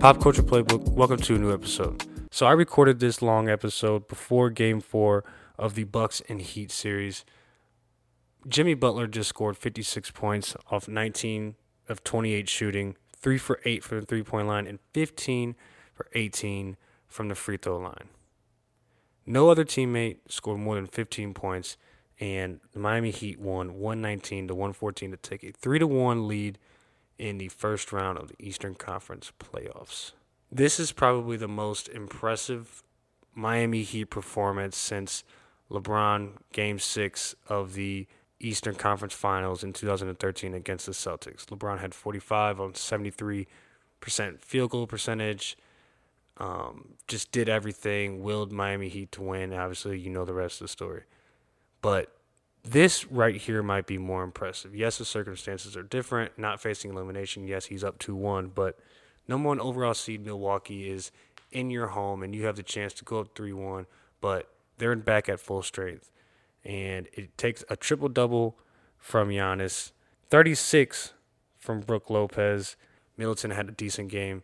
Pop Culture Playbook, welcome to a new episode. So I recorded this long episode before game four of the Bucks and Heat series. Jimmy Butler just scored 56 points off 19 of 28 shooting, 3 for 8 from the three point line, and 15 for 18 from the free throw line. No other teammate scored more than 15 points, and the Miami Heat won 119 to 114 to take a 3 to 1 lead in the first round of the Eastern Conference playoffs. This is probably the most impressive Miami Heat performance since LeBron game 6 of the Eastern Conference Finals in 2013 against the Celtics. LeBron had 45 on 73% field goal percentage. Um, just did everything, willed Miami Heat to win. Obviously, you know the rest of the story. But this right here might be more impressive. Yes, the circumstances are different. Not facing elimination. Yes, he's up 2 1. But number one overall seed Milwaukee is in your home and you have the chance to go up 3 1. But they're back at full strength. And it takes a triple double from Giannis, 36 from Brook Lopez. Middleton had a decent game,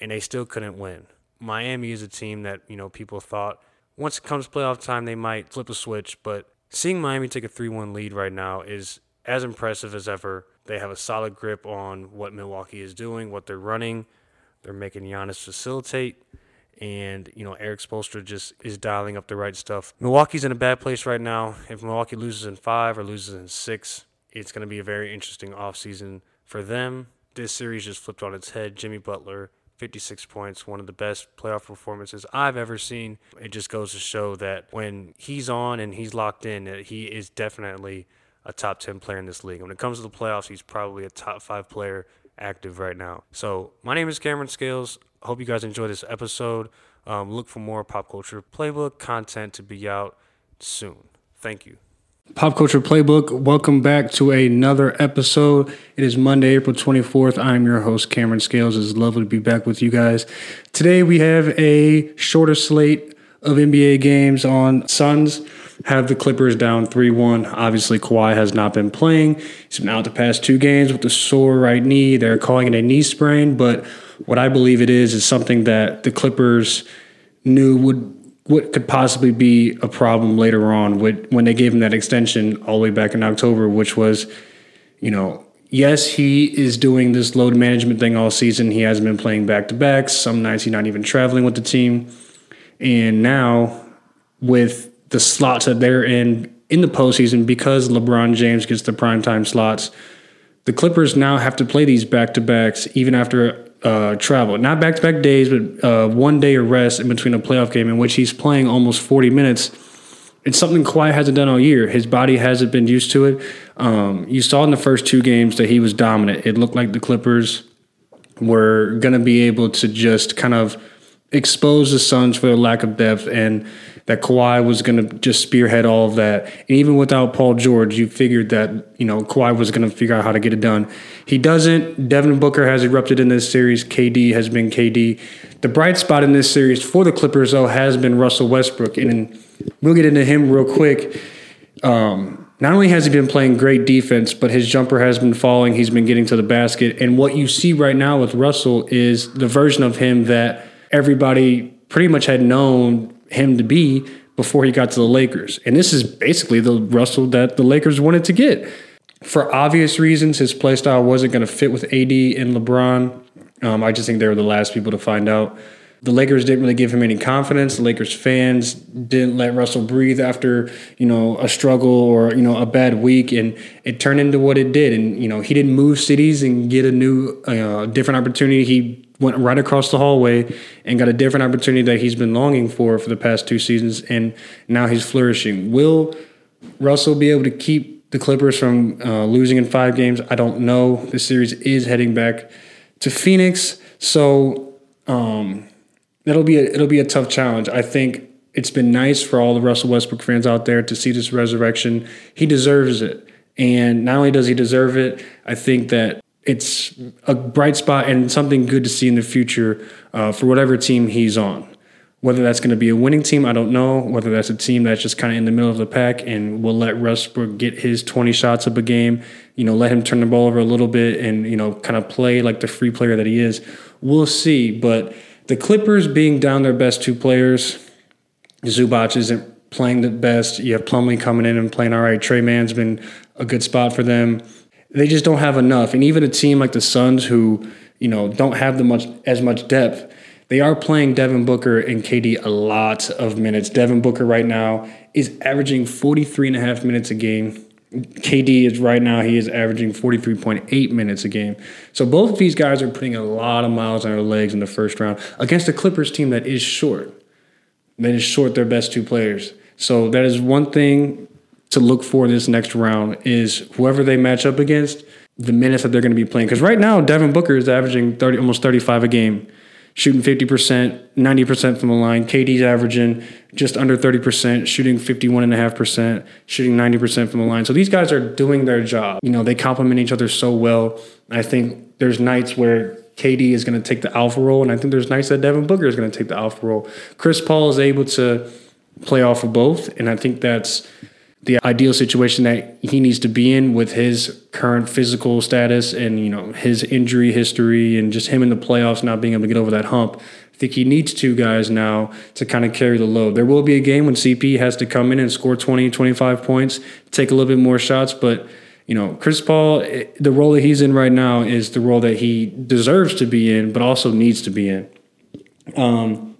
and they still couldn't win. Miami is a team that, you know, people thought once it comes playoff time, they might flip a switch, but seeing Miami take a 3 1 lead right now is as impressive as ever. They have a solid grip on what Milwaukee is doing, what they're running. They're making Giannis facilitate. And, you know, Erik Spoelstra just is dialing up the right stuff. Milwaukee's in a bad place right now. If Milwaukee loses in five or loses in six, it's going to be a very interesting offseason for them. This series just flipped on its head. Jimmy Butler 56 points, one of the best playoff performances I've ever seen. It just goes to show that when he's on and he's locked in, he is definitely a top 10 player in this league. When it comes to the playoffs, he's probably a top five player active right now. So, my name is Cameron Scales. Hope you guys enjoy this episode. Um, look for more pop culture playbook content to be out soon. Thank you. Pop Culture Playbook, welcome back to another episode. It is Monday, April 24th. I'm your host, Cameron Scales. It's lovely to be back with you guys. Today we have a shorter slate of NBA games on Suns. Have the Clippers down 3 1. Obviously, Kawhi has not been playing. He's been out the past two games with a sore right knee. They're calling it a knee sprain, but what I believe it is is something that the Clippers knew would what could possibly be a problem later on with, when they gave him that extension all the way back in October, which was, you know, yes, he is doing this load management thing all season. He hasn't been playing back to backs. Some nights he's not even traveling with the team. And now, with the slots that they're in in the postseason, because LeBron James gets the primetime slots, the Clippers now have to play these back to backs even after uh, travel, not back to back days, but uh, one day of rest in between a playoff game in which he's playing almost 40 minutes. It's something Kawhi hasn't done all year. His body hasn't been used to it. Um, you saw in the first two games that he was dominant. It looked like the Clippers were going to be able to just kind of expose the Suns for their lack of depth and that Kawhi was going to just spearhead all of that. And even without Paul George, you figured that, you know, Kawhi was going to figure out how to get it done. He doesn't. Devin Booker has erupted in this series. KD has been KD. The bright spot in this series for the Clippers, though, has been Russell Westbrook. And we'll get into him real quick. Um, not only has he been playing great defense, but his jumper has been falling. He's been getting to the basket. And what you see right now with Russell is the version of him that everybody pretty much had known him to be before he got to the Lakers. And this is basically the Russell that the Lakers wanted to get. For obvious reasons, his play style wasn't going to fit with AD and LeBron. Um, I just think they were the last people to find out. The Lakers didn't really give him any confidence. The Lakers fans didn't let Russell breathe after, you know, a struggle or, you know, a bad week. And it turned into what it did. And, you know, he didn't move cities and get a new, uh, different opportunity. He went right across the hallway and got a different opportunity that he's been longing for for the past two seasons, and now he's flourishing. Will Russell be able to keep the Clippers from uh, losing in five games? I don't know. The series is heading back to Phoenix, so um, it'll be a, it'll be a tough challenge. I think it's been nice for all the Russell Westbrook fans out there to see this resurrection. He deserves it. And not only does he deserve it, I think that it's a bright spot and something good to see in the future uh, for whatever team he's on. Whether that's going to be a winning team, I don't know. Whether that's a team that's just kind of in the middle of the pack and will let Westbrook get his 20 shots of a game, you know, let him turn the ball over a little bit and, you know, kind of play like the free player that he is. We'll see. But the Clippers being down their best two players, Zubac isn't playing the best. You have Plumlee coming in and playing all right. Trey Mann's been a good spot for them. They just don't have enough. And even a team like the Suns who, you know, don't have the much as much depth, they are playing Devin Booker and KD a lot of minutes. Devin Booker right now is averaging 43 and a half minutes a game. KD is right now, he is averaging 43.8 minutes a game. So both of these guys are putting a lot of miles on their legs in the first round against a Clippers team that is short. That is short their best two players. So that is one thing to look for in this next round is whoever they match up against, the minutes that they're going to be playing. Because right now, Devin Booker is averaging 30, almost 35 a game shooting 50%, 90% from the line. KD's averaging just under 30%, shooting 51.5%, shooting 90% from the line. So these guys are doing their job. You know, they complement each other so well. I think there's nights where KD is going to take the alpha role, and I think there's nights that Devin Booker is going to take the alpha role. Chris Paul is able to play off of both, and I think that's the ideal situation that he needs to be in with his current physical status and you know his injury history and just him in the playoffs not being able to get over that hump. I think he needs two guys now to kind of carry the load. There will be a game when CP has to come in and score 20, 25 points, take a little bit more shots, but you know, Chris Paul, eh, the role that he's in right now is the role that he deserves to be in, but also needs to be in. Um,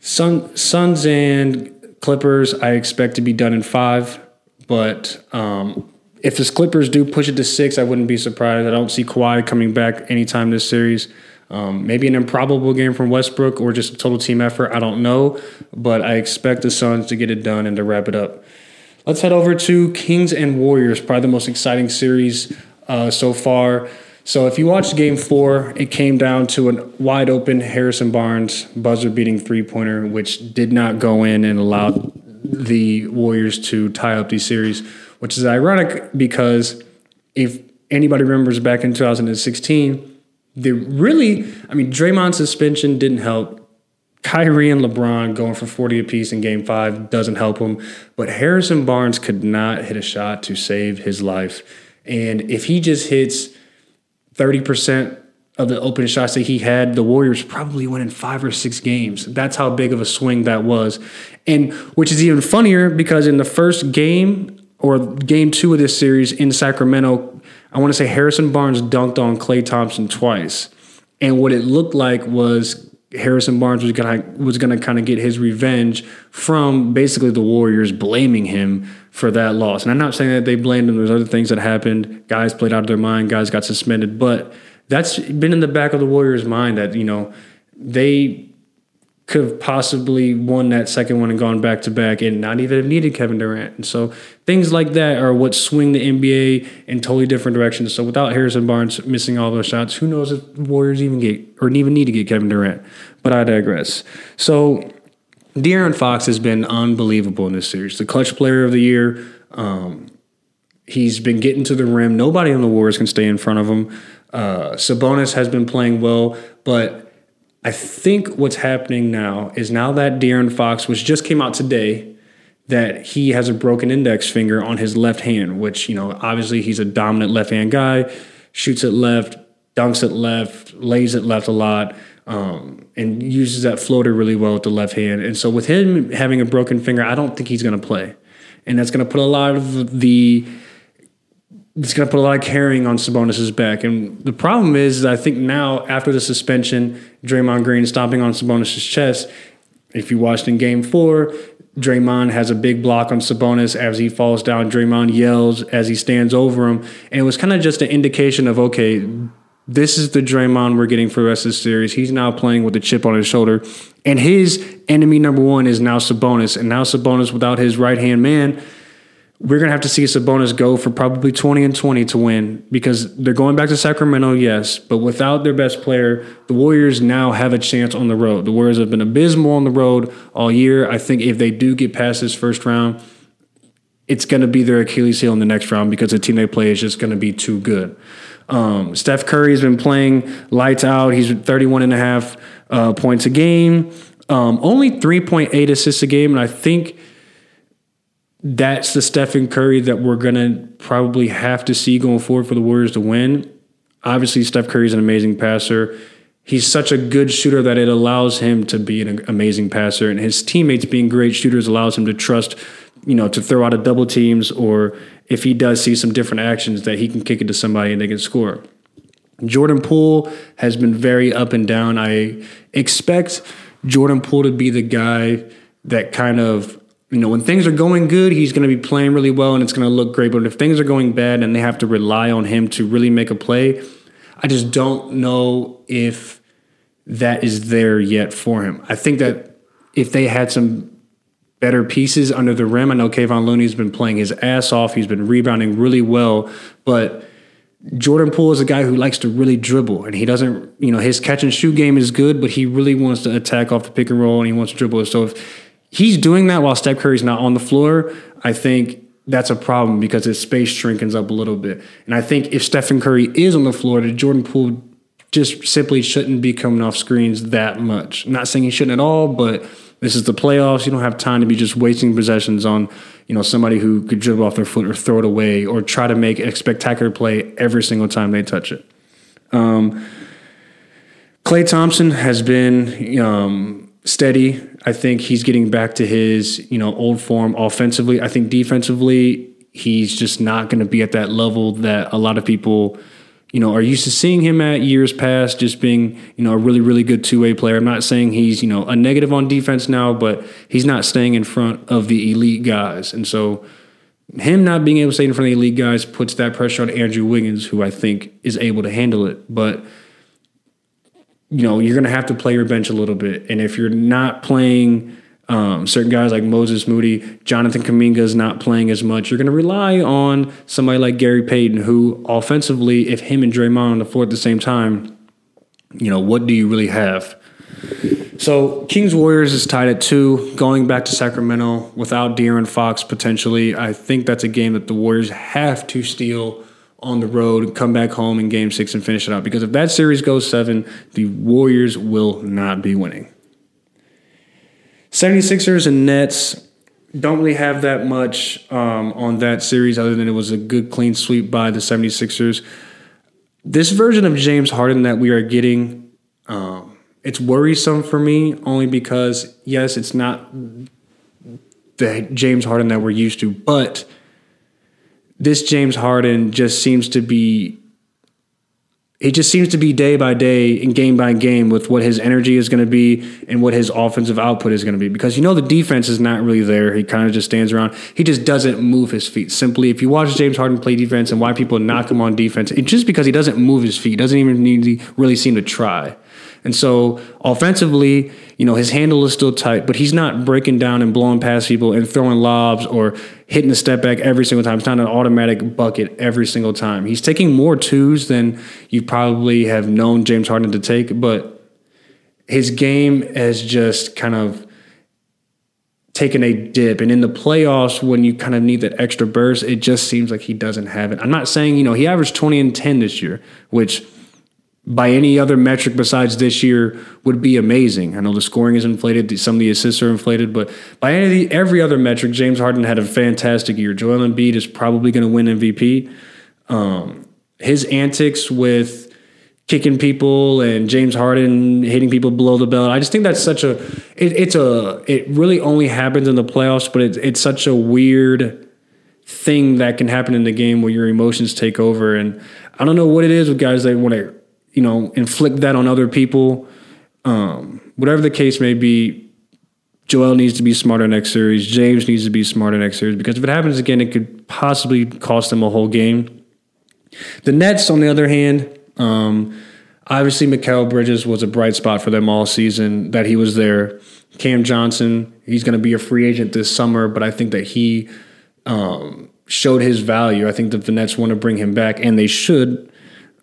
Sun, Suns and Clippers, I expect to be done in five. But um, if the Clippers do push it to six, I wouldn't be surprised. I don't see Kawhi coming back anytime this series. Um, maybe an improbable game from Westbrook or just a total team effort. I don't know. But I expect the Suns to get it done and to wrap it up. Let's head over to Kings and Warriors, probably the most exciting series uh, so far. So if you watched game four, it came down to a wide open Harrison Barnes buzzer beating three pointer, which did not go in and allowed the Warriors to tie up the series, which is ironic because if anybody remembers back in 2016, they really, I mean, Draymond's suspension didn't help. Kyrie and LeBron going for 40 apiece in game five doesn't help him. But Harrison Barnes could not hit a shot to save his life. And if he just hits 30% of the open shots that he had, the Warriors probably won in five or six games. That's how big of a swing that was. And which is even funnier because in the first game or game two of this series in Sacramento, I want to say Harrison Barnes dunked on Klay Thompson twice. And what it looked like was Harrison Barnes was gonna was gonna kind of get his revenge from basically the Warriors blaming him for that loss. And I'm not saying that they blamed him. There's other things that happened. Guys played out of their mind. Guys got suspended. But that's been in the back of the Warriors' mind that you know they could have possibly won that second one and gone back to back and not even have needed Kevin Durant. And so things like that are what swing the NBA in totally different directions. So without Harrison Barnes missing all those shots, who knows if Warriors even get or even need to get Kevin Durant. But I digress. So De'Aaron Fox has been unbelievable in this series. The clutch player of the year. Um, he's been getting to the rim. Nobody on the Warriors can stay in front of him. Uh, Sabonis has been playing well, but I think what's happening now is now that De'Aaron Fox, which just came out today, that he has a broken index finger on his left hand, which, you know, obviously he's a dominant left hand guy, shoots it left, dunks it left, lays it left a lot um, and uses that floater really well with the left hand. And so with him having a broken finger, I don't think he's going to play, and that's going to put a lot of the it's going to put a lot of carrying on Sabonis's back. And the problem is, I think now after the suspension, Draymond Green stomping on Sabonis's chest. If you watched in Game Four, Draymond has a big block on Sabonis as he falls down. Draymond yells as he stands over him, and it was kind of just an indication of okay, this is the Draymond we're getting for the rest of the series. He's now playing with a chip on his shoulder. And his enemy number one is now Sabonis. And now Sabonis, without his right hand man, we're going to have to see Sabonis go for probably 20 and 20 to win because they're going back to Sacramento, yes. But without their best player, the Warriors now have a chance on the road. The Warriors have been abysmal on the road all year. I think if they do get past this first round, it's going to be their Achilles heel in the next round because the team they play is just going to be too good. Um, Steph Curry has been playing lights out. He's 31 and a half uh, points a game. Um, only 3.8 assists a game, and I think that's the Stephen Curry that we're gonna probably have to see going forward for the Warriors to win. Obviously, Steph Curry is an amazing passer. He's such a good shooter that it allows him to be an amazing passer, and his teammates being great shooters allows him to trust, you know, to throw out a double teams or if he does see some different actions that he can kick it to somebody and they can score. Jordan Poole has been very up and down. I expect Jordan Poole to be the guy that kind of you know, when things are going good, he's going to be playing really well and it's going to look great. But if things are going bad and they have to rely on him to really make a play, I just don't know if that is there yet for him. I think that if they had some better pieces under the rim, I know Kevon Looney's been playing his ass off. He's been rebounding really well, but Jordan Poole is a guy who likes to really dribble, and he doesn't, you know, his catch and shoot game is good, but he really wants to attack off the pick and roll and he wants to dribble. So if he's doing that while Steph Curry's not on the floor, I think that's a problem because his space shrinkens up a little bit. And I think if Stephen Curry is on the floor, the Jordan Poole just simply shouldn't be coming off screens that much. I'm not saying he shouldn't at all, but this is the playoffs. You don't have time to be just wasting possessions on, you know, somebody who could dribble off their foot or throw it away or try to make a spectacular play every single time they touch it. Um, Klay Thompson has been um, steady. I think he's getting back to his, you know, old form offensively. I think defensively, he's just not going to be at that level that a lot of people, you know, are used to seeing him at years past, just being, you know, a really, really good two way player. I'm not saying he's, you know, a negative on defense now, but he's not staying in front of the elite guys. And so him not being able to stay in front of the elite guys puts that pressure on Andrew Wiggins, who I think is able to handle it. But you know, you're going to have to play your bench a little bit. And if you're not playing um, certain guys like Moses Moody, Jonathan Kuminga is not playing as much, you're going to rely on somebody like Gary Payton, who offensively, if him and Draymond are on the floor at the same time, you know, what do you really have? So Kings Warriors is tied at two, going back to Sacramento without De'Aaron Fox potentially. I think that's a game that the Warriors have to steal on the road, come back home in game six and finish it out. Because if that series goes seven, the Warriors will not be winning. 76ers and Nets don't really have that much um, on that series other than it was a good clean sweep by the 76ers. This version of James Harden that we are getting, um, it's worrisome for me only because, yes, it's not the James Harden that we're used to, but – this James Harden just seems to be he just seems to be day by day and game by game with what his energy is going to be and what his offensive output is going to be. Because you know the defense is not really there. He kind of just stands around. He just doesn't move his feet. Simply if you watch James Harden play defense and why people knock him on defense it's just because he doesn't move his feet. Doesn't even need really seem to try and so offensively, you know, his handle is still tight, but he's not breaking down and blowing past people and throwing lobs or hitting a step back every single time. It's not an automatic bucket every single time. He's taking more twos than you probably have known James Harden to take, but his game has just kind of taken a dip. And in the playoffs, when you kind of need that extra burst, it just seems like he doesn't have it. I'm not saying, you know, he averaged 20 and 10 this year, which – by any other metric besides this year would be amazing. I know the scoring is inflated, some of the assists are inflated, but by any every other metric, James Harden had a fantastic year. Joel Embiid is probably going to win MVP. Um, his antics with kicking people and James Harden hitting people below the belt, I just think that's such a it, it's a it really only happens in the playoffs, but it's it's such a weird thing that can happen in the game where your emotions take over and I don't know what it is with guys that want to you know, inflict that on other people. Um, whatever the case may be, Joel needs to be smarter next series. James needs to be smarter next series because if it happens again, it could possibly cost them a whole game. The Nets, on the other hand, um, obviously Mikal Bridges was a bright spot for them all season. That he was there. Cam Johnson, he's going to be a free agent this summer, but I think that he um, showed his value. I think that the Nets want to bring him back, and they should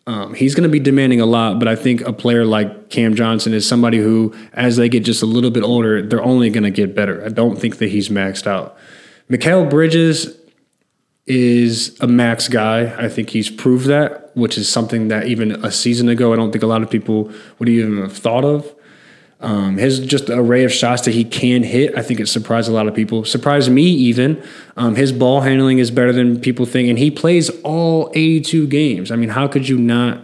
um, he's going to be demanding a lot, but I think a player like Cam Johnson is somebody who, as they get just a little bit older, they're only going to get better. I don't think that he's maxed out. Mikal Bridges is a max guy. I think he's proved that, which is something that even a season ago, I don't think a lot of people would even have thought of. Um, his just array of shots that he can hit, I think it surprised a lot of people. Surprised me even. Um, his ball handling is better than people think, and he plays all 82 games. I mean, how could you not?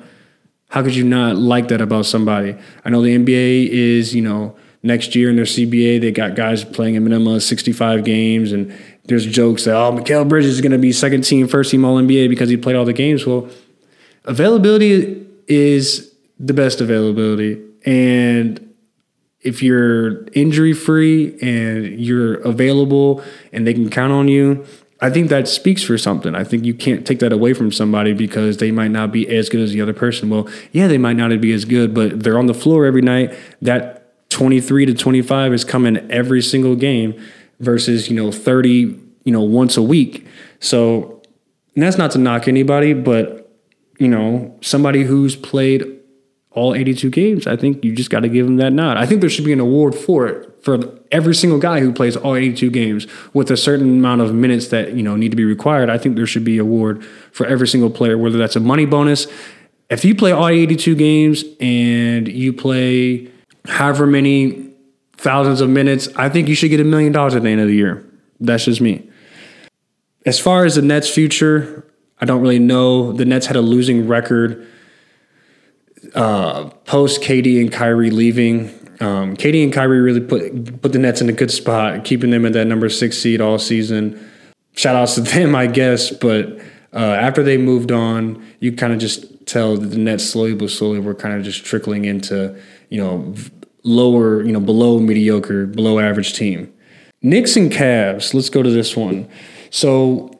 How could you not like that about somebody? I know the NBA is, you know, next year in their CBA, they got guys playing a minimum of 65 games, and there's jokes that oh, Mikal Bridges is going to be second team, first team All NBA because he played all the games. Well, availability is the best availability, and if you're injury free and you're available and they can count on you, I think that speaks for something. I think you can't take that away from somebody because they might not be as good as the other person. Well, yeah, they might not be as good, but they're on the floor every night. That 23 to 25 is coming every single game versus, you know, 30, you know, once a week. So, that's not to knock anybody, but, you know, somebody who's played all 82 games, I think you just got to give him that nod. I think there should be an award for it for every single guy who plays all 82 games with a certain amount of minutes that you know need to be required. I think there should be an award for every single player, whether that's a money bonus. If you play all 82 games and you play however many thousands of minutes, I think you should get a million dollars at the end of the year. That's just me. As far as the Nets' future, I don't really know. The Nets had a losing record uh, post KD and Kyrie leaving, um, KD and Kyrie really put put the Nets in a good spot, keeping them at that number six seed all season. Shout outs to them, I guess. But uh, after they moved on, you kind of just tell that the Nets slowly but slowly were kind of just trickling into you know lower, you know below mediocre, below average team. Knicks and Cavs. Let's go to this one. So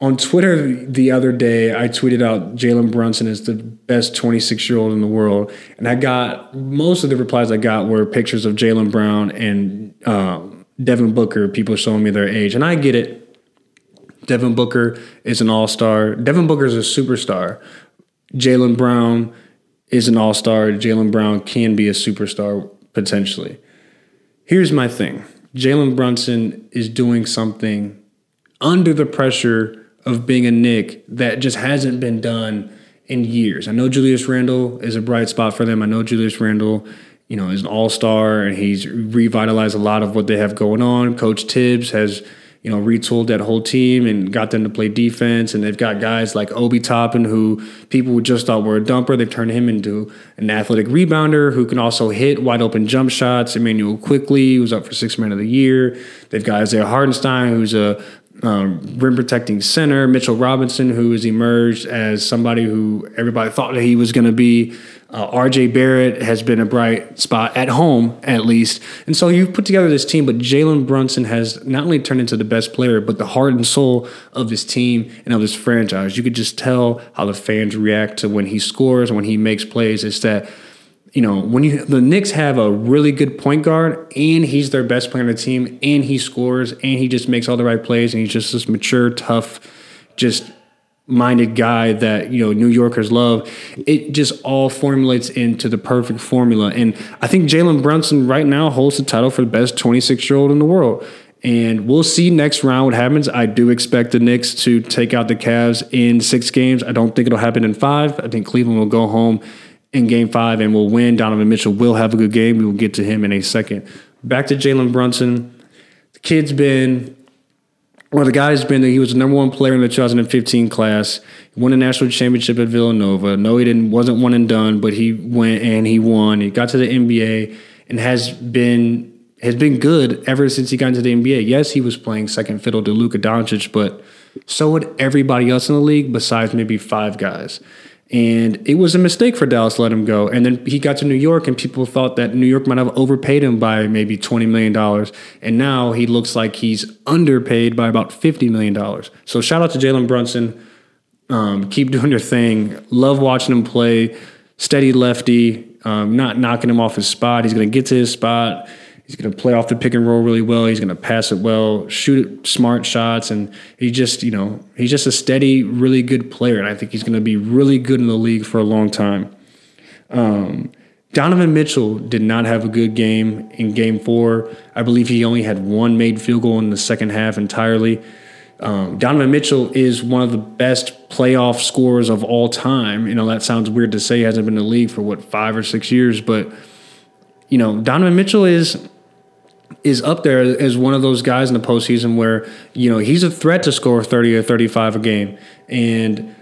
on Twitter the other day, I tweeted out Jalen Brunson is the best 26 year old in the world, and I got most of the replies I got were pictures of Jaylen Brown and um, Devin Booker. People showing me their age, and I get it. Devin Booker is an all star. Devin Booker is a superstar. Jaylen Brown is an all star. Jaylen Brown can be a superstar potentially. Here's my thing Jalen Brunson is doing something under the pressure of being a Knick that just hasn't been done in years. I know Julius Randle is a bright spot for them. I know Julius Randle, you know, is an all star and he's revitalized a lot of what they have going on. Coach Thibs has, you know, retooled that whole team and got them to play defense. And they've got guys like Obi Toppin, who people just thought were a dumper. They've turned him into an athletic rebounder who can also hit wide open jump shots. Immanuel Quickley, who's up for six man of the year. They've got Isaiah Hartenstein, who's a um, rim protecting center, Mitchell Robinson, who has emerged as somebody who everybody thought that he was going to be. Uh, RJ Barrett has been a bright spot at home, at least. And so you've put together this team, but Jalen Brunson has not only turned into the best player, but the heart and soul of this team and of this franchise. You could just tell how the fans react to when he scores, when he makes plays. It's that you know, when you the Knicks have a really good point guard and he's their best player on the team and he scores and he just makes all the right plays and he's just this mature, tough, just minded guy that, you know, New Yorkers love, it just all formulates into the perfect formula. And I think Jalen Brunson right now holds the title for the best 26 year old in the world. And we'll see next round what happens. I do expect the Knicks to take out the Cavs in six games. I don't think it'll happen in five. I think Cleveland will go home in game five and will win. Donovan Mitchell will have a good game. We will get to him in a second. Back to Jalen Brunson. The kid's been, well, the guy's been, he was the number one player in the 2015 class. He won a national championship at Villanova. No, he didn't, wasn't one and done, but he went and he won. He got to the NBA and has been has been good ever since he got into the NBA. Yes, he was playing second fiddle to Luka Doncic, but so would everybody else in the league besides maybe five guys. And it was a mistake for Dallas to let him go. And then he got to New York, and people thought that New York might have overpaid him by maybe $20 million. And now he looks like he's underpaid by about $50 million. So shout out to Jalen Brunson. Um, keep doing your thing. Love watching him play. Steady lefty, um, not knocking him off his spot. He's going to get to his spot. He's going to play off the pick and roll really well. He's going to pass it well, shoot smart shots, and he just, you know, he's just a steady, really good player. And I think he's going to be really good in the league for a long time. Um, Donovan Mitchell did not have a good game in game four. I believe he only had one made field goal in the second half entirely. Um, Donovan Mitchell is one of the best playoff scorers of all time. You know, that sounds weird to say. He hasn't been in the league for what, five or six years, but you know, Donovan Mitchell is is up there as one of those guys in the postseason where you know he's a threat to score 30 or 35 a game, and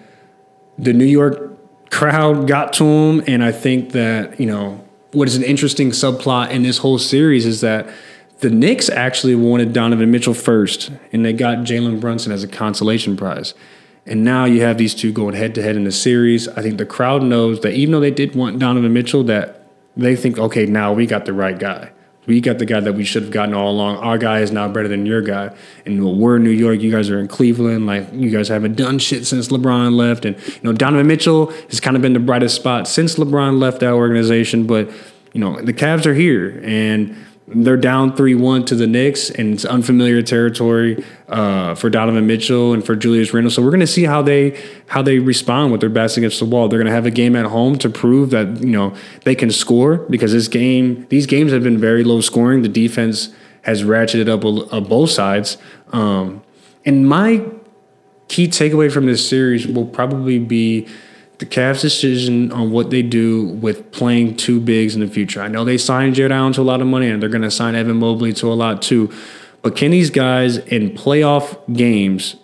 the New York crowd got to him, and I think that you know what is an interesting subplot in this whole series is that the Knicks actually wanted Donovan Mitchell first, and they got Jalen Brunson as a consolation prize. And now you have these two going head to head in the series. I think the crowd knows that even though they did want Donovan Mitchell, that they think, okay, now we got the right guy. We got the guy that we should have gotten all along. Our guy is now better than your guy. And we're in New York. You guys are in Cleveland. Like you guys haven't done shit since LeBron left. And you know Donovan Mitchell has kind of been the brightest spot since LeBron left that organization. But you know the Cavs are here, and they're down 3 1 to the Knicks, and it's unfamiliar territory uh, for Donovan Mitchell and for Julius Randle. So we're going to see how they how they respond with their backs against the wall. They're going to have a game at home to prove that you know they can score because this game these games have been very low scoring. The defense has ratcheted up on both sides. Um, and my key takeaway from this series will probably be the Cavs' decision on what they do with playing two bigs in the future. I know they signed Jarrett Allen to a lot of money, and they're going to sign Evan Mobley to a lot too. But can these guys in playoff games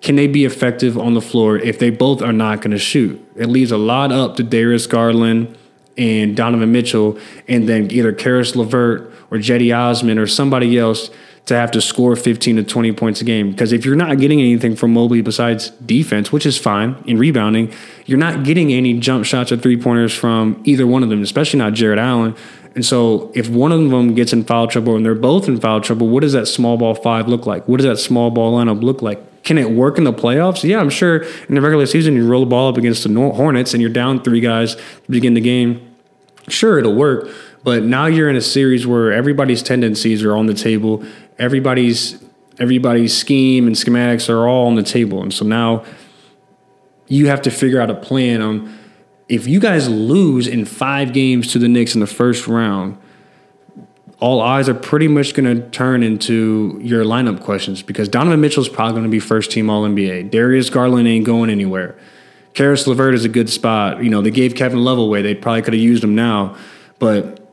can they be effective on the floor if they both are not going to shoot? It leaves a lot up to Darius Garland and Donovan Mitchell, and then either Caris LeVert or Cedi Osman or somebody else to have to score 15 to 20 points a game. Because if you're not getting anything from Mobley besides defense, which is fine in rebounding, you're not getting any jump shots or three pointers from either one of them, especially not Jarrett Allen. And so if one of them gets in foul trouble and they're both in foul trouble, what does that small ball five look like? What does that small ball lineup look like? Can it work in the playoffs? Yeah, I'm sure in the regular season you roll the ball up against the Hornets and you're down three guys to begin the game. Sure, it'll work. But now you're in a series where everybody's tendencies are on the table everybody's everybody's scheme and schematics are all on the table. And so now you have to figure out a plan on if you guys lose in five games to the Knicks in the first round, all eyes are pretty much going to turn into your lineup questions because Donovan Mitchell's probably going to be first team All NBA. Darius Garland ain't going anywhere. Caris LeVert is a good spot. You know, they gave Kevin Love away. They probably could have used him now. But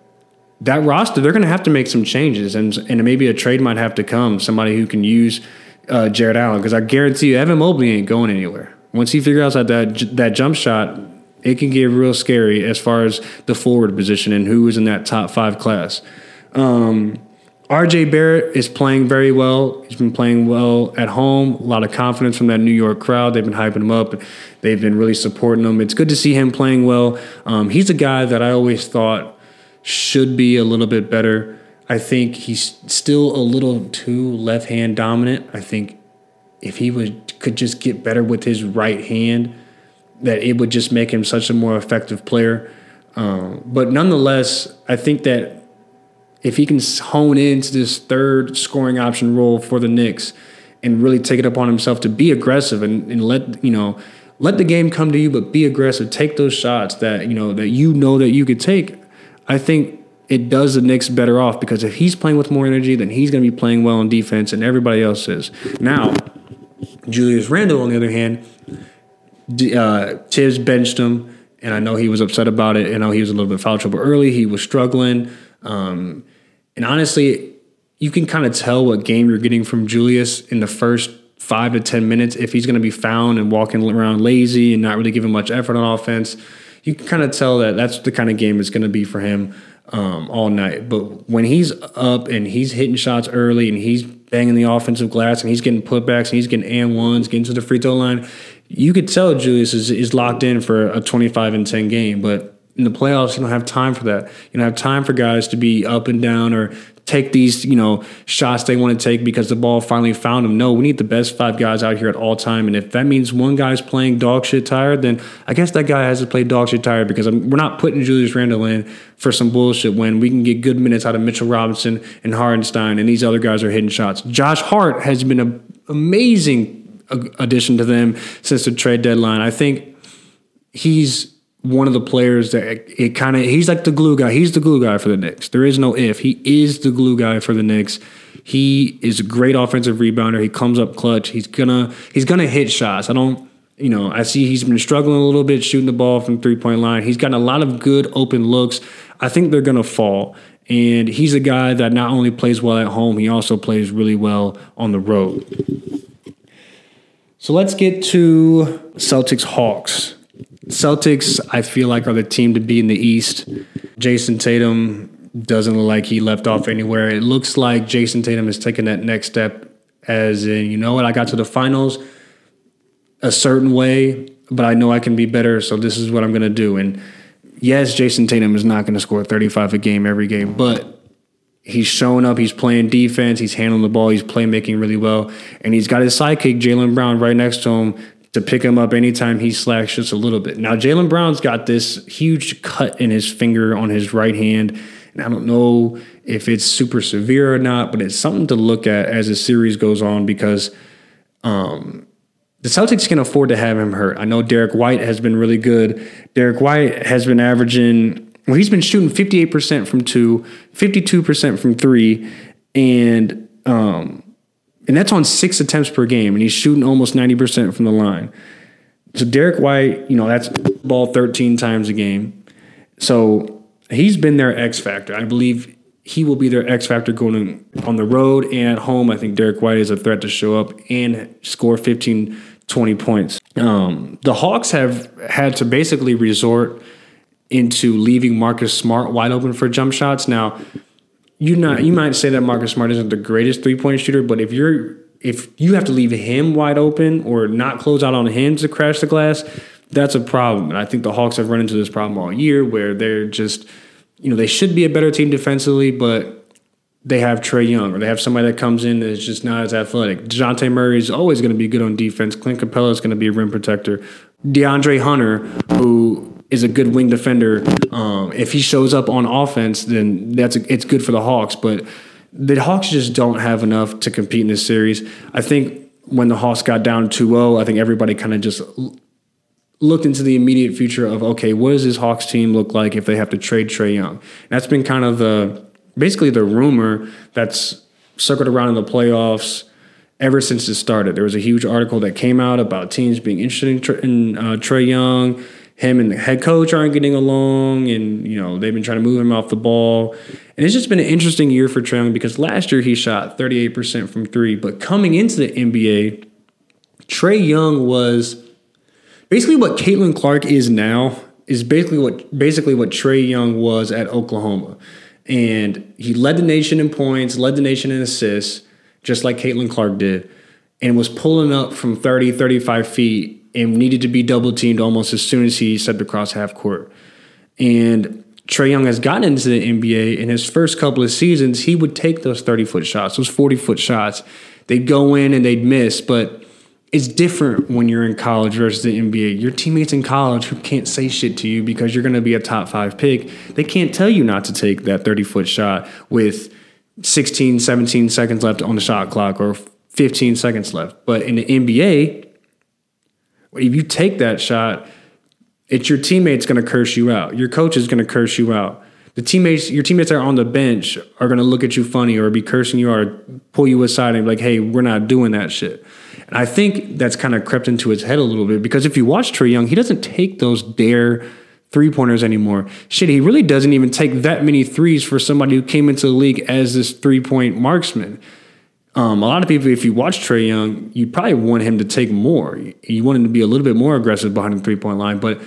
that roster, they're going to have to make some changes, and and maybe a trade might have to come. Somebody who can use uh, Jarrett Allen, because I guarantee you, Evan Mobley ain't going anywhere. Once he figures out that that jump shot, it can get real scary as far as the forward position and who is in that top five class. Um, RJ Barrett is playing very well. He's been playing well at home. A lot of confidence from that New York crowd. They've been hyping him up. They've been really supporting him. It's good to see him playing well. Um, he's a guy that I always thought should be a little bit better. I think he's still a little too left hand dominant. I think if he would could just get better with his right hand, that it would just make him such a more effective player. Um, but nonetheless, I think that if he can hone into this third scoring option role for the Knicks and really take it upon himself to be aggressive and, and let you know let the game come to you, but be aggressive. Take those shots that you know that you know that you could take. I think it does the Knicks better off because if he's playing with more energy, then he's going to be playing well on defense, and everybody else is. Now, Julius Randle, on the other hand, uh, Thibs benched him, and I know he was upset about it. I know he was a little bit foul trouble early. He was struggling, um, and honestly, you can kind of tell what game you're getting from Julius in the first five to ten minutes if he's going to be found and walking around lazy and not really giving much effort on offense you can kind of tell that that's the kind of game it's going to be for him um, all night. But when he's up and he's hitting shots early and he's banging the offensive glass and he's getting putbacks and he's getting and ones, getting to the free throw line, you could tell Julius is, is locked in for a 25 and 10 game. But in the playoffs, you don't have time for that. You don't have time for guys to be up and down or take these, you know, shots they want to take because the ball finally found them. No, we need the best five guys out here at all time. And if that means one guy's playing dog shit tired, then I guess that guy has to play dog shit tired because I'm, we're not putting Julius Randle in for some bullshit when we can get good minutes out of Mitchell Robinson and Hartenstein and these other guys are hitting shots. Josh Hart has been an amazing addition to them since the trade deadline. I think he's one of the players that it kind of he's like the glue guy. He's the glue guy for the Knicks. There is no if. He is the glue guy for the Knicks. He is a great offensive rebounder. He comes up clutch. He's gonna he's gonna hit shots. I don't you know, I see he's been struggling a little bit shooting the ball from three point line. He's gotten a lot of good open looks. I think they're going to fall. And he's a guy that not only plays well at home, he also plays really well on the road. So let's get to Celtics Hawks. Celtics, I feel like, are the team to be in the East. Jayson Tatum doesn't look like he left off anywhere. It looks like Jayson Tatum has taken that next step, as in, you know what, I got to the finals a certain way, but I know I can be better, so this is what I'm going to do. And yes, Jayson Tatum is not going to score 35 a game every game, but he's showing up. He's playing defense. He's handling the ball. He's playmaking really well. And he's got his sidekick, Jaylen Brown, right next to him to pick him up anytime he slacks just a little bit. Now, Jaylen Brown's got this huge cut in his finger on his right hand. And I don't know if it's super severe or not, but it's something to look at as the series goes on because um, the Celtics can afford to have him hurt. I know Derrick White has been really good. Derrick White has been averaging, well, he's been shooting 58% from two, 52% from three, and um, and that's on six attempts per game, and he's shooting almost 90% from the line. So Derrick White, you know, that's ball 13 times a game. So he's been their X factor. I believe he will be their X factor going on the road and at home. I think Derrick White is a threat to show up and score 15 20 points. Um, the Hawks have had to basically resort into leaving Marcus Smart wide open for jump shots. Now, you not you might say that Marcus Smart isn't the greatest three point shooter, but if you're if you have to leave him wide open or not close out on him to crash the glass, that's a problem. And I think the Hawks have run into this problem all year where they're just, you know, they should be a better team defensively, but they have Trae Young or they have somebody that comes in that's just not as athletic. DeJounte Murray is always going to be good on defense. Clint Capela is going to be a rim protector. DeAndre Hunter, who is a good wing defender, um, if he shows up on offense, then that's a, it's good for the Hawks. But the Hawks just don't have enough to compete in this series. I think when the Hawks got down 2-0, I think everybody kind of just looked into the immediate future of okay, what does this Hawks team look like if they have to trade Trae Young? And that's been kind of the basically the rumor that's circled around in the playoffs ever since it started. There was a huge article that came out about teams being interested in, in uh, Trae Young. Him and the head coach aren't getting along, and you know they've been trying to move him off the ball. And it's just been an interesting year for Trae Young because last year he shot 38% from three, but coming into the NBA, Trae Young was basically what Caitlin Clark is now. Is basically what basically what Trae Young was at Oklahoma and he led the nation in points, led the nation in assists, just like Caitlin Clark did, and was pulling up from 30, 35 feet and needed to be double teamed almost as soon as he stepped across half court. And Trae Young has gotten into the NBA in his first couple of seasons, he would take those 30 foot shots, those 40 foot shots. They'd go in and they'd miss, but it's different when you're in college versus the NBA. Your teammates in college who can't say shit to you because you're going to be a top five pick, they can't tell you not to take that 30 foot shot with 16, 17 seconds left on the shot clock or 15 seconds left. But in the NBA, if you take that shot, it's your teammates going to curse you out. Your coach is going to curse you out. The teammates, your teammates that are on the bench are going to look at you funny or be cursing you or pull you aside and be like, hey, we're not doing that shit. And I think that's kind of crept into his head a little bit because if you watch Trae Young, he doesn't take those dare three pointers anymore. Shit, he really doesn't even take that many threes for somebody who came into the league as this three point marksman. Um, a lot of people, if you watch Trae Young, you probably want him to take more. You want him to be a little bit more aggressive behind the three point line. But,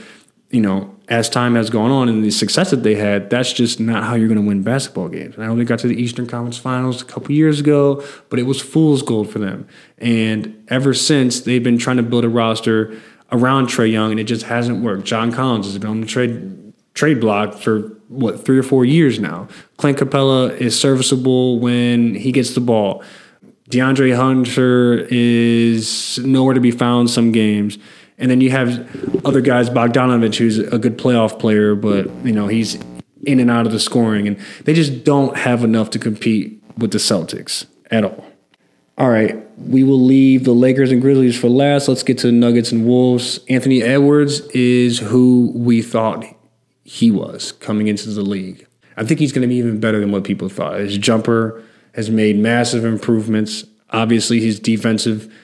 you know, as time has gone on and the success that they had, that's just not how you're going to win basketball games. I know they got to the Eastern Conference Finals a couple years ago, but it was fool's gold for them. And ever since, they've been trying to build a roster around Trae Young, and it just hasn't worked. John Collins has been on the trade trade block for what three or four years now. Clint Capela is serviceable when he gets the ball. DeAndre Hunter is nowhere to be found some games. And then you have other guys, Bogdanovich, who's a good playoff player, but you know he's in and out of the scoring, and they just don't have enough to compete with the Celtics at all. All right, we will leave the Lakers and Grizzlies for last. Let's get to the Nuggets and Wolves. Anthony Edwards is who we thought he was coming into the league. I think he's going to be even better than what people thought. His jumper has made massive improvements. Obviously, his defensive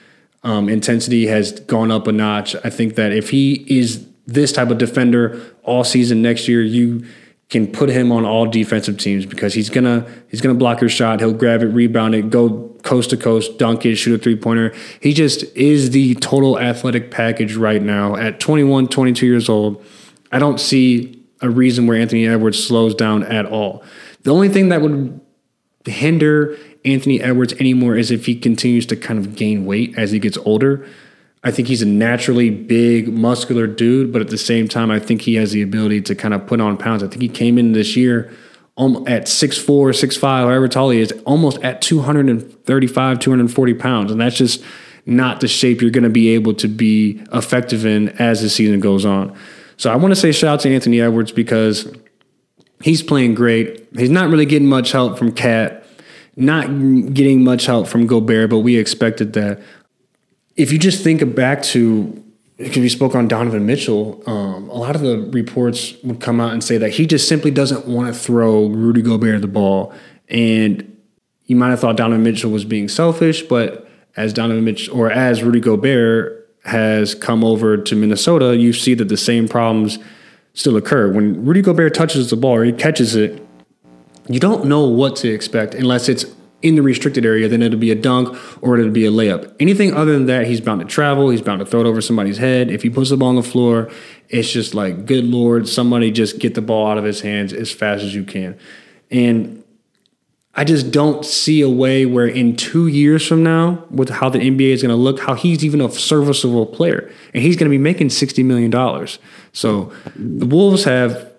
um, intensity has gone up a notch. I think that if he is this type of defender all season next year, you can put him on all defensive teams because he's gonna he's gonna block your shot. He'll grab it, rebound it, go coast to coast, dunk it, shoot a three pointer. He just is the total athletic package right now at 21, 22 years old. I don't see a reason where Anthony Edwards slows down at all. The only thing that would hinder Anthony Edwards anymore is if he continues to kind of gain weight as he gets older. I think he's a naturally big, muscular dude, but at the same time, I think he has the ability to kind of put on pounds. I think he came in this year um, at 6'4, 6'5, however tall he is, almost at 235, 240 pounds. And that's just not the shape you're going to be able to be effective in as the season goes on. So I want to say shout out to Anthony Edwards because he's playing great. He's not really getting much help from KAT, not getting much help from Gobert, but we expected that if you just think back to because we spoke on Donovan Mitchell, um, a lot of the reports would come out and say that he just simply doesn't want to throw Rudy Gobert the ball. And you might have thought Donovan Mitchell was being selfish, but as Donovan Mitchell or as Rudy Gobert has come over to Minnesota, you see that the same problems still occur. When Rudy Gobert touches the ball or he catches it, you don't know what to expect unless it's in the restricted area, then it'll be a dunk or it'll be a layup. Anything other than that, he's bound to travel. He's bound to throw it over somebody's head. If he puts the ball on the floor, it's just like, good Lord, somebody just get the ball out of his hands as fast as you can. And I just don't see a way where in two years from now, with how the NBA is going to look, how he's even a serviceable player. And he's going to be making $60 million. So the Wolves have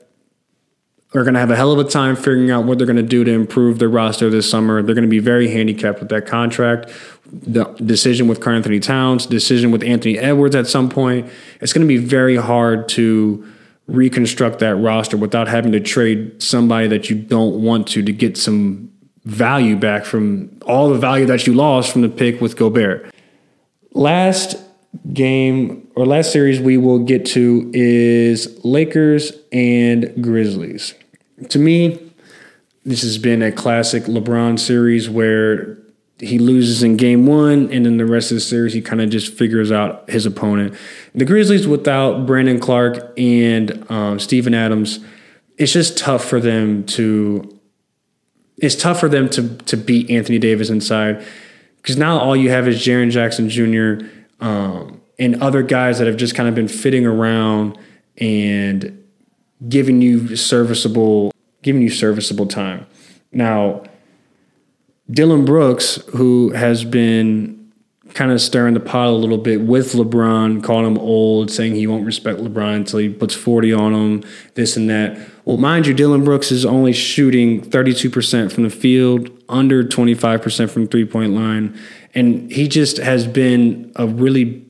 are going to have a hell of a time figuring out what they're going to do to improve their roster this summer. They're going to be very handicapped with that contract. The decision with Karl-Anthony Towns, decision with Anthony Edwards at some point. It's going to be very hard to reconstruct that roster without having to trade somebody that you don't want to to get some value back from all the value that you lost from the pick with Gobert. Last game or last series we will get to is Lakers and Grizzlies to me, this has been a classic LeBron series where he loses in game one, and then the rest of the series, he kind of just figures out his opponent. The Grizzlies, without Brandon Clarke and um, Steven Adams, it's just tough for them to. It's tough for them to to beat Anthony Davis inside because now all you have is Jaren Jackson Jr. Um, and other guys that have just kind of been fitting around and giving you serviceable giving you serviceable time. Now, Dillon Brooks, who has been kind of stirring the pot a little bit with LeBron, calling him old, saying he won't respect LeBron until he puts 40 on him, this and that. Well, mind you, Dillon Brooks is only shooting 32% from the field, under 25% from three point line. And he just has been a really,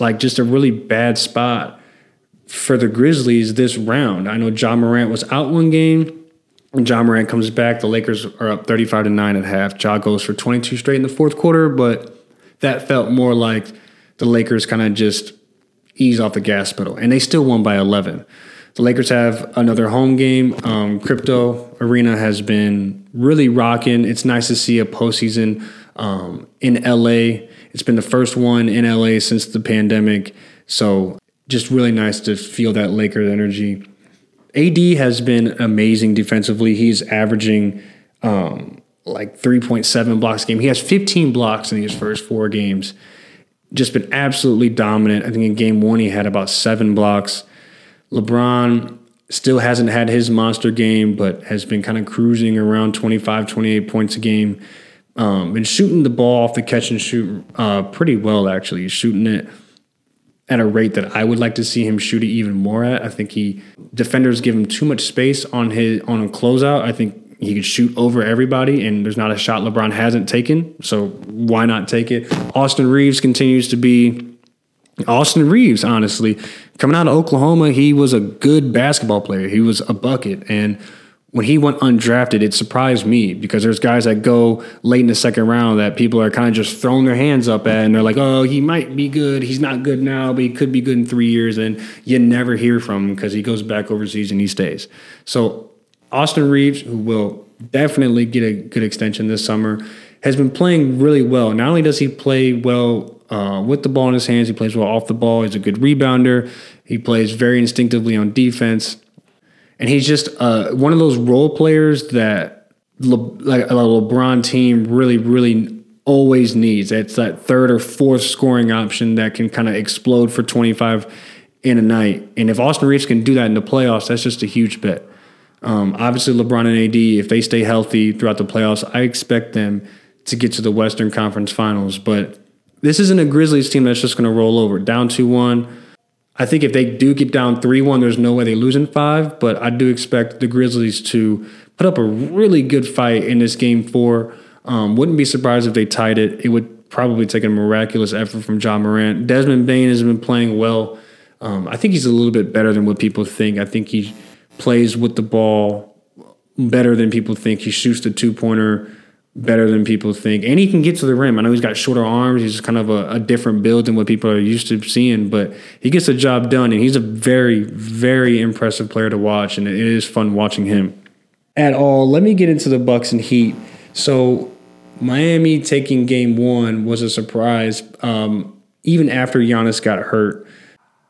like, just a really bad spot for the Grizzlies this round. I know Ja Morant was out one game. Ja Morant comes back. The Lakers are up 35 to 9 at half. Ja goes for 22 straight in the fourth quarter, but that felt more like the Lakers kind of just ease off the gas pedal. And they still won by 11. The Lakers have another home game. Um, Crypto Arena has been really rocking. It's nice to see a postseason um, in LA. It's been the first one in LA since the pandemic. So just really nice to feel that Lakers energy. AD has been amazing defensively. He's averaging um, like 3.7 blocks a game. He has 15 blocks in his first four games. Just been absolutely dominant. I think in game one, he had about seven blocks. LeBron still hasn't had his monster game, but has been kind of cruising around 25, 28 points a game. Um, been shooting the ball off the catch and shoot uh, pretty well, actually. He's shooting it at a rate that I would like to see him shoot it even more at. I think he defenders give him too much space on his on a closeout. I think he could shoot over everybody, and there's not a shot LeBron hasn't taken. So why not take it? Austin Reaves continues to be Austin Reaves, honestly. Coming out of Oklahoma, he was a good basketball player. He was a bucket. And when he went undrafted, it surprised me because there's guys that go late in the second round that people are kind of just throwing their hands up at, and they're like, "Oh, he might be good. He's not good now, but he could be good in three years." And you never hear from him because he goes back overseas and he stays. So Austin Reaves, who will definitely get a good extension this summer, has been playing really well. Not only does he play well uh, with the ball in his hands, he plays well off the ball. He's a good rebounder. He plays very instinctively on defense and he's just uh, one of those role players that Le- like a LeBron team really, really always needs. It's that third or fourth scoring option that can kind of explode for 25 in a night. And if Austin Reaves can do that in the playoffs, that's just a huge bet. Um, obviously, LeBron and AD, if they stay healthy throughout the playoffs, I expect them to get to the Western Conference Finals. But this isn't a Grizzlies team that's just going to roll over. Down 2 1. I think if they do get down 3 1, there's no way they lose in five. But I do expect the Grizzlies to put up a really good fight in this game four. Um, wouldn't be surprised if they tied it. It would probably take a miraculous effort from Ja Morant. Desmond Bane has been playing well. Um, I think he's a little bit better than what people think. I think he plays with the ball better than people think. He shoots the two pointer better than people think. And he can get to the rim. I know he's got shorter arms. He's kind of a, a, different build than what people are used to seeing, but he gets the job done. And he's a very, very impressive player to watch. And it is fun watching him. At all, let me get into the Bucks and Heat. So Miami taking game one was a surprise. Um, even after Giannis got hurt,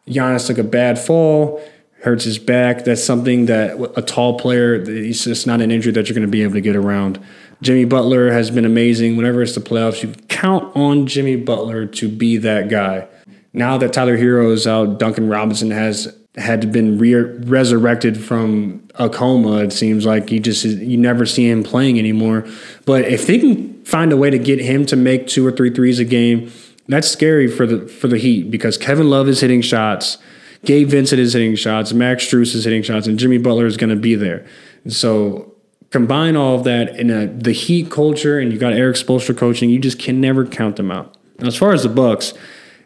Giannis took a bad fall hurts his back. That's something that a tall player, it's just not an injury that you're going to be able to get around. Jimmy Butler has been amazing. Whenever it's the playoffs, you count on Jimmy Butler to be that guy. Now that Tyler Herro is out, Duncan Robinson has had been re- resurrected from a coma. It seems like you just you never see him playing anymore. But if they can find a way to get him to make two or three threes a game, that's scary for the for the Heat because Kevin Love is hitting shots. Gabe Vincent is hitting shots, Max Strus is hitting shots, and Jimmy Butler is going to be there. And so combine all of that in a, the Heat culture, and you got Erik Spoelstra coaching. You just can never count them out. Now, as far as the Bucks,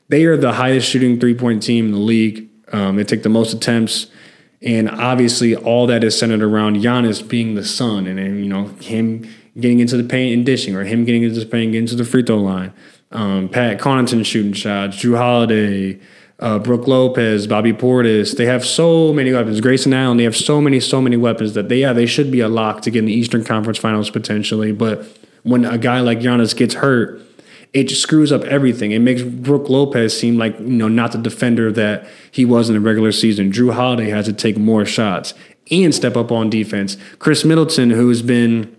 they are the highest shooting three point team in the league. Um, they take the most attempts, and obviously all that is centered around Giannis being the sun, and, and you know him getting into the paint and dishing, or him getting into the paint, getting to the free throw line. Um, Pat Connaughton shooting shots, Jrue Holiday uh, Brook Lopez, Bobby Portis. They have so many weapons. Grayson Allen. They have so many, so many weapons that they yeah they should be a lock to get in the Eastern Conference Finals potentially. But when a guy like Giannis gets hurt, it screws up everything. It makes Brook Lopez seem like you know not the defender that he was in the regular season. Jrue Holiday has to take more shots and step up on defense. Khris Middleton, who's been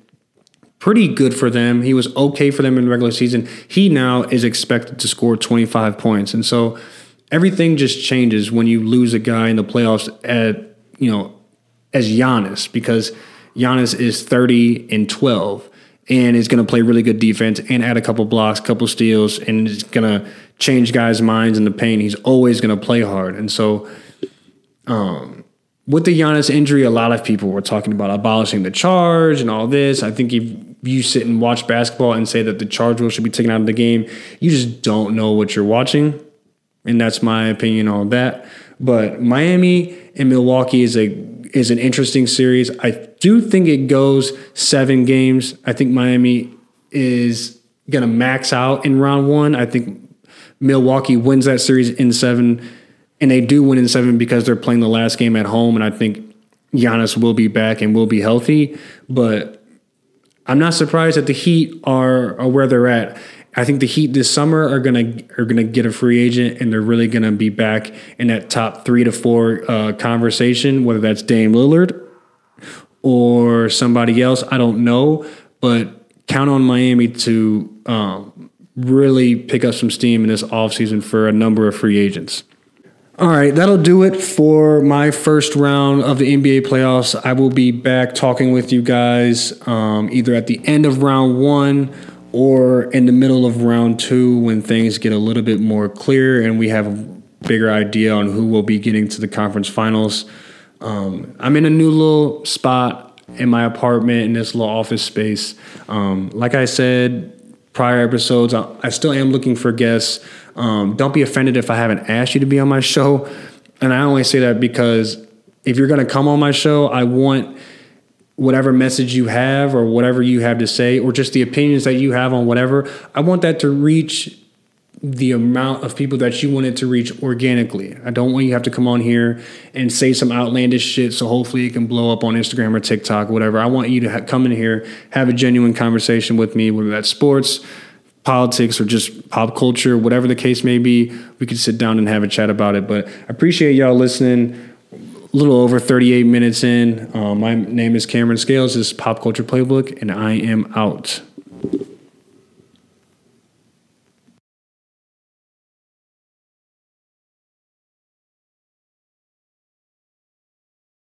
pretty good for them. He was okay for them in the regular season. He now is expected to score 25 points. And so everything just changes when you lose a guy in the playoffs at you know as Giannis because Giannis is 30 and 12 and is going to play really good defense and add a couple blocks, couple steals, and is going to change guys' minds in the paint. He's always going to play hard, and so um, with the Giannis injury, a lot of people were talking about abolishing the charge and all this. I think if you sit and watch basketball and say that the charge rule should be taken out of the game, you just don't know what you're watching and that's my opinion on that. But Miami and Milwaukee is a is an interesting series. I do think it goes seven games. I think Miami is gonna max out in round one. I think Milwaukee wins that series in seven, and they do win in seven because they're playing the last game at home, and I think Giannis will be back and will be healthy. But I'm not surprised that the Heat are, are where they're at. I think the Heat this summer are gonna are gonna get a free agent, and they're really gonna be back in that top three to four uh, conversation. Whether that's Dame Lillard or somebody else, I don't know, but count on Miami to um, really pick up some steam in this offseason for a number of free agents. All right, that'll do it for my first round of the NBA playoffs. I will be back talking with you guys um, either at the end of round one or in the middle of round two when things get a little bit more clear and we have a bigger idea on who will be getting to the conference finals. Um, I'm in a new little spot in my apartment in this little office space. Um, like I said, prior episodes, I, I, still am looking for guests. Um, don't be offended if I haven't asked you to be on my show. And I only say that because if you're going to come on my show, I want whatever message you have or whatever you have to say or just the opinions that you have on whatever i want that to reach the amount of people that you want it to reach organically. I don't want you to have to come on here and say some outlandish shit so hopefully it can blow up on instagram or tiktok or whatever. I want you to ha- come in here have a genuine conversation with me whether that's sports politics or just pop culture whatever the case may be. We could sit down and have a chat about it but i appreciate y'all listening a little over 38 minutes in. Uh, my name is Cameron Scales. This is Pop Culture Playbook, and I am out.